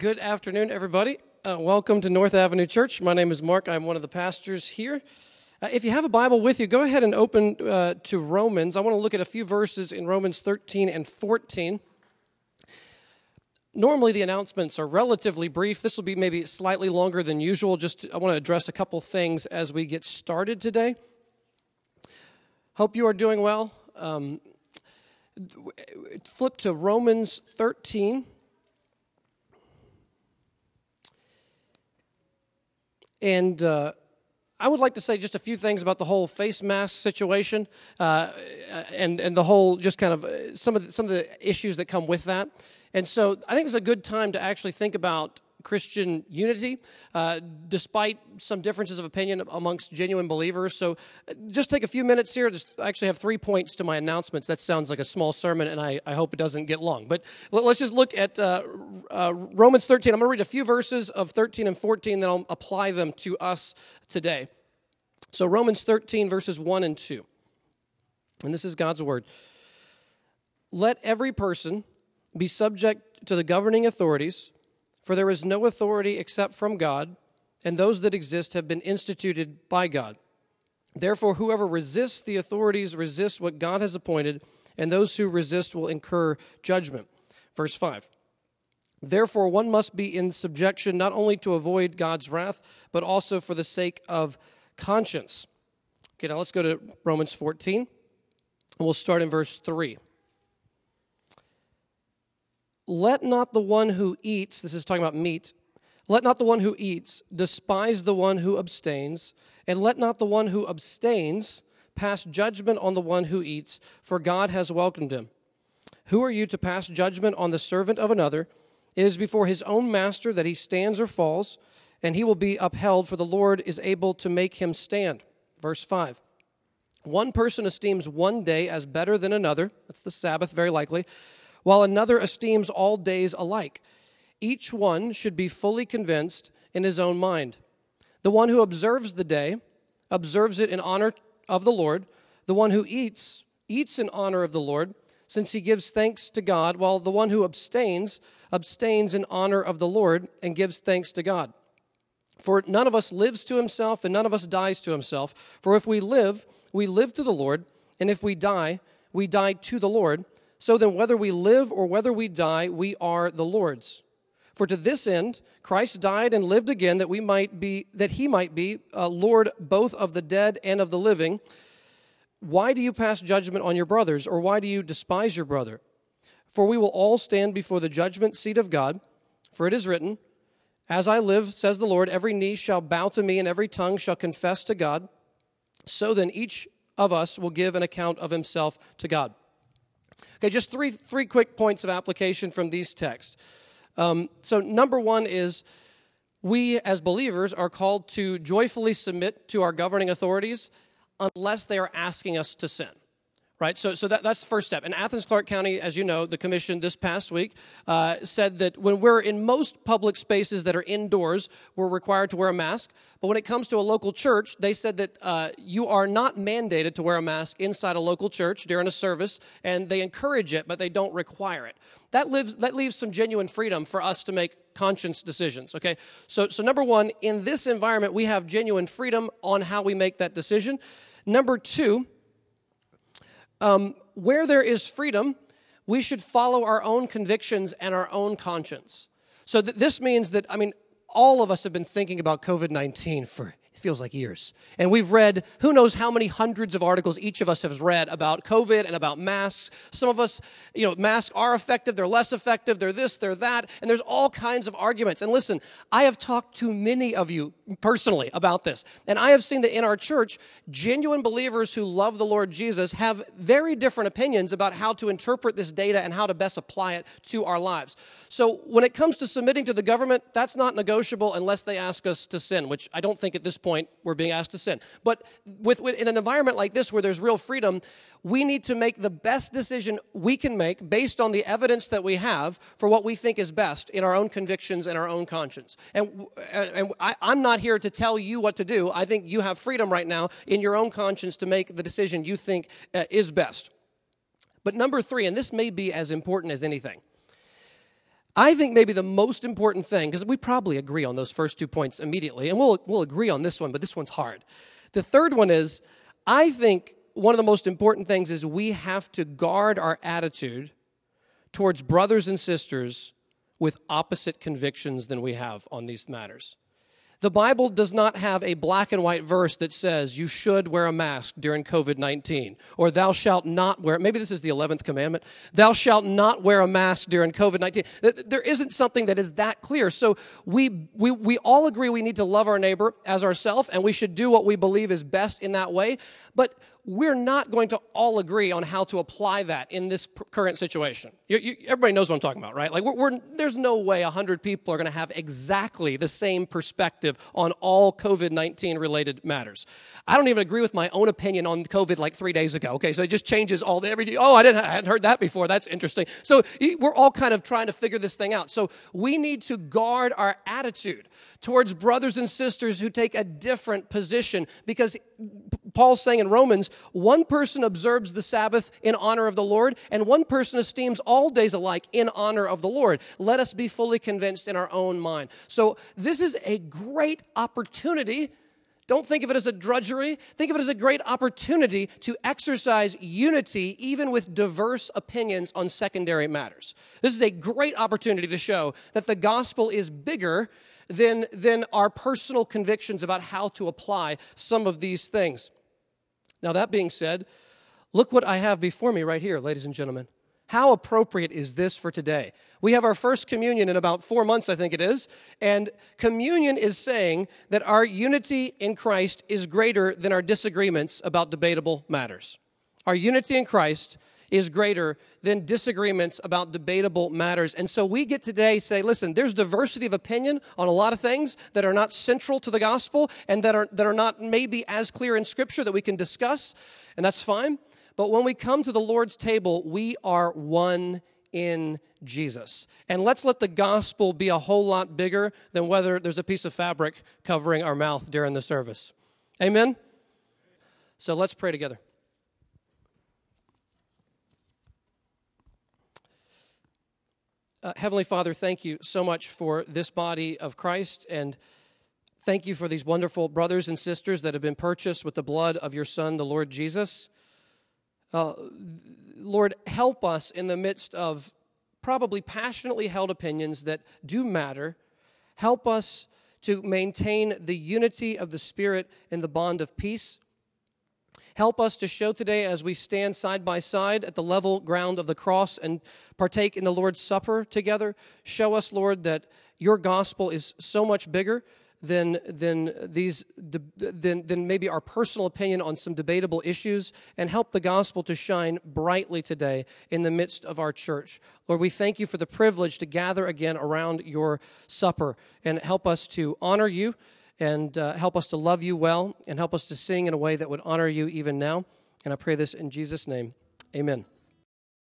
Good afternoon, everybody. Uh, welcome to North Avenue Church. My name is Mark. I'm one of the pastors here. Uh, if you have a Bible with you, go ahead and open uh, to Romans. I want to look at a few verses in Romans 13 and 14. Normally, the announcements are relatively brief. This will be maybe slightly longer than usual. Just I want to address a couple things as we get started today. Hope you are doing well. Um, flip to Romans 13. And uh, I would like to say just a few things about the whole face mask situation uh, and, and the whole just kind of uh, some of the, some of the issues that come with that. And so I think it's a good time to actually think about Christian unity, uh, despite some differences of opinion amongst genuine believers. So, uh, just take a few minutes here. Just, I actually have three points to my announcements. That sounds like a small sermon, and I, I hope it doesn't get long. But let's just look at uh, uh, Romans 13. I'm going to read a few verses of 13 and 14, then I'll apply them to us today. So, Romans 13, verses 1 and 2. And this is God's word. Let every person be subject to the governing authorities for there is no authority except from God, and those that exist have been instituted by God. Therefore, whoever resists the authorities resists what God has appointed, and those who resist will incur judgment. Verse 5. Therefore, one must be in subjection not only to avoid God's wrath, but also for the sake of conscience. Okay, now let's go to Romans 14, and we'll start in verse 3. Let not the one who eats, this is talking about meat, let not the one who eats despise the one who abstains, and let not the one who abstains pass judgment on the one who eats, for God has welcomed him. Who are you to pass judgment on the servant of another? It is before his own master that he stands or falls, and he will be upheld, for the Lord is able to make him stand. Verse 5. One person esteems one day as better than another, that's the Sabbath, very likely while another esteems all days alike. Each one should be fully convinced in his own mind. The one who observes the day observes it in honor of the Lord. The one who eats, eats in honor of the Lord, since he gives thanks to God, while the one who abstains, abstains in honor of the Lord and gives thanks to God. For none of us lives to himself, and none of us dies to himself. For if we live, we live to the Lord, and if we die, we die to the Lord. So then, whether we live or whether we die, we are the Lord's. For to this end, Christ died and lived again, that we might be, that he might be uh, Lord both of the dead and of the living. Why do you pass judgment on your brothers, or why do you despise your brother? For we will all stand before the judgment seat of God. For it is written, As I live, says the Lord, every knee shall bow to me, and every tongue shall confess to God. So then, each of us will give an account of himself to God. Okay, just three, three quick points of application from these texts. Um, so, number one is we as believers are called to joyfully submit to our governing authorities unless they are asking us to sin right? So, so that, that's the first step. In Athens, Clarke County, as you know, the commission this past week uh, said that when we're in most public spaces that are indoors, we're required to wear a mask. But when it comes to a local church, they said that uh, you are not mandated to wear a mask inside a local church during a service, and they encourage it, but they don't require it. That, lives, that leaves some genuine freedom for us to make conscience decisions, okay? So, so, number one, in this environment, we have genuine freedom on how we make that decision. Number two, um, where there is freedom, we should follow our own convictions and our own conscience. So th- this means that, I mean, all of us have been thinking about COVID 19 for it feels like years. And we've read who knows how many hundreds of articles each of us has read about COVID and about masks. Some of us, you know, masks are effective, they're less effective, they're this, they're that, and there's all kinds of arguments. And listen, I have talked to many of you personally about this. And I have seen that in our church, genuine believers who love the Lord Jesus have very different opinions about how to interpret this data and how to best apply it to our lives. So when it comes to submitting to the government, that's not negotiable unless they ask us to sin, which I don't think at this point we're being asked to sin. But with, with, in an environment like this where there's real freedom, we need to make the best decision we can make based on the evidence that we have for what we think is best in our own convictions and our own conscience. And, and I, I'm not here to tell you what to do. I think you have freedom right now in your own conscience to make the decision you think uh, is best. But number three, and this may be as important as anything, I think maybe the most important thing, because we probably agree on those first two points immediately, and we'll, we'll agree on this one, but this one's hard. The third one is I think one of the most important things is we have to guard our attitude towards brothers and sisters with opposite convictions than we have on these matters. The Bible does not have a black and white verse that says you should wear a mask during COVID 19, or thou shalt not wear, maybe this is the 11th commandment, thou shalt not wear a mask during COVID 19. There isn't something that is that clear. So we, we, we all agree we need to love our neighbor as ourselves, and we should do what we believe is best in that way. But we're not going to all agree on how to apply that in this current situation. You, you, everybody knows what I'm talking about, right? Like, we're, we're, there's no way 100 people are going to have exactly the same perspective on all COVID 19 related matters. I don't even agree with my own opinion on COVID like three days ago. Okay, so it just changes all the every day. Oh, I didn't, I hadn't heard that before. That's interesting. So we're all kind of trying to figure this thing out. So we need to guard our attitude towards brothers and sisters who take a different position because Paul's saying in Romans, one person observes the Sabbath in honor of the Lord, and one person esteems all days alike in honor of the Lord. Let us be fully convinced in our own mind. So, this is a great opportunity. Don't think of it as a drudgery. Think of it as a great opportunity to exercise unity, even with diverse opinions on secondary matters. This is a great opportunity to show that the gospel is bigger than, than our personal convictions about how to apply some of these things. Now, that being said, look what I have before me right here, ladies and gentlemen. How appropriate is this for today? We have our first communion in about four months, I think it is. And communion is saying that our unity in Christ is greater than our disagreements about debatable matters. Our unity in Christ is greater than disagreements about debatable matters. And so we get today say, listen, there's diversity of opinion on a lot of things that are not central to the gospel and that are, that are not maybe as clear in scripture that we can discuss, and that's fine. But when we come to the Lord's table, we are one in Jesus. And let's let the gospel be a whole lot bigger than whether there's a piece of fabric covering our mouth during the service. Amen? So let's pray together. Uh, Heavenly Father, thank you so much for this body of Christ and thank you for these wonderful brothers and sisters that have been purchased with the blood of your Son, the Lord Jesus. Uh, Lord, help us in the midst of probably passionately held opinions that do matter. Help us to maintain the unity of the Spirit in the bond of peace. Help us to show today as we stand side by side at the level ground of the cross and partake in the Lord's Supper together. Show us, Lord, that your gospel is so much bigger than, than, these, than, than maybe our personal opinion on some debatable issues, and help the gospel to shine brightly today in the midst of our church. Lord, we thank you for the privilege to gather again around your supper and help us to honor you and uh, help us to love you well and help us to sing in a way that would honor you even now. And I pray this in Jesus' name. Amen.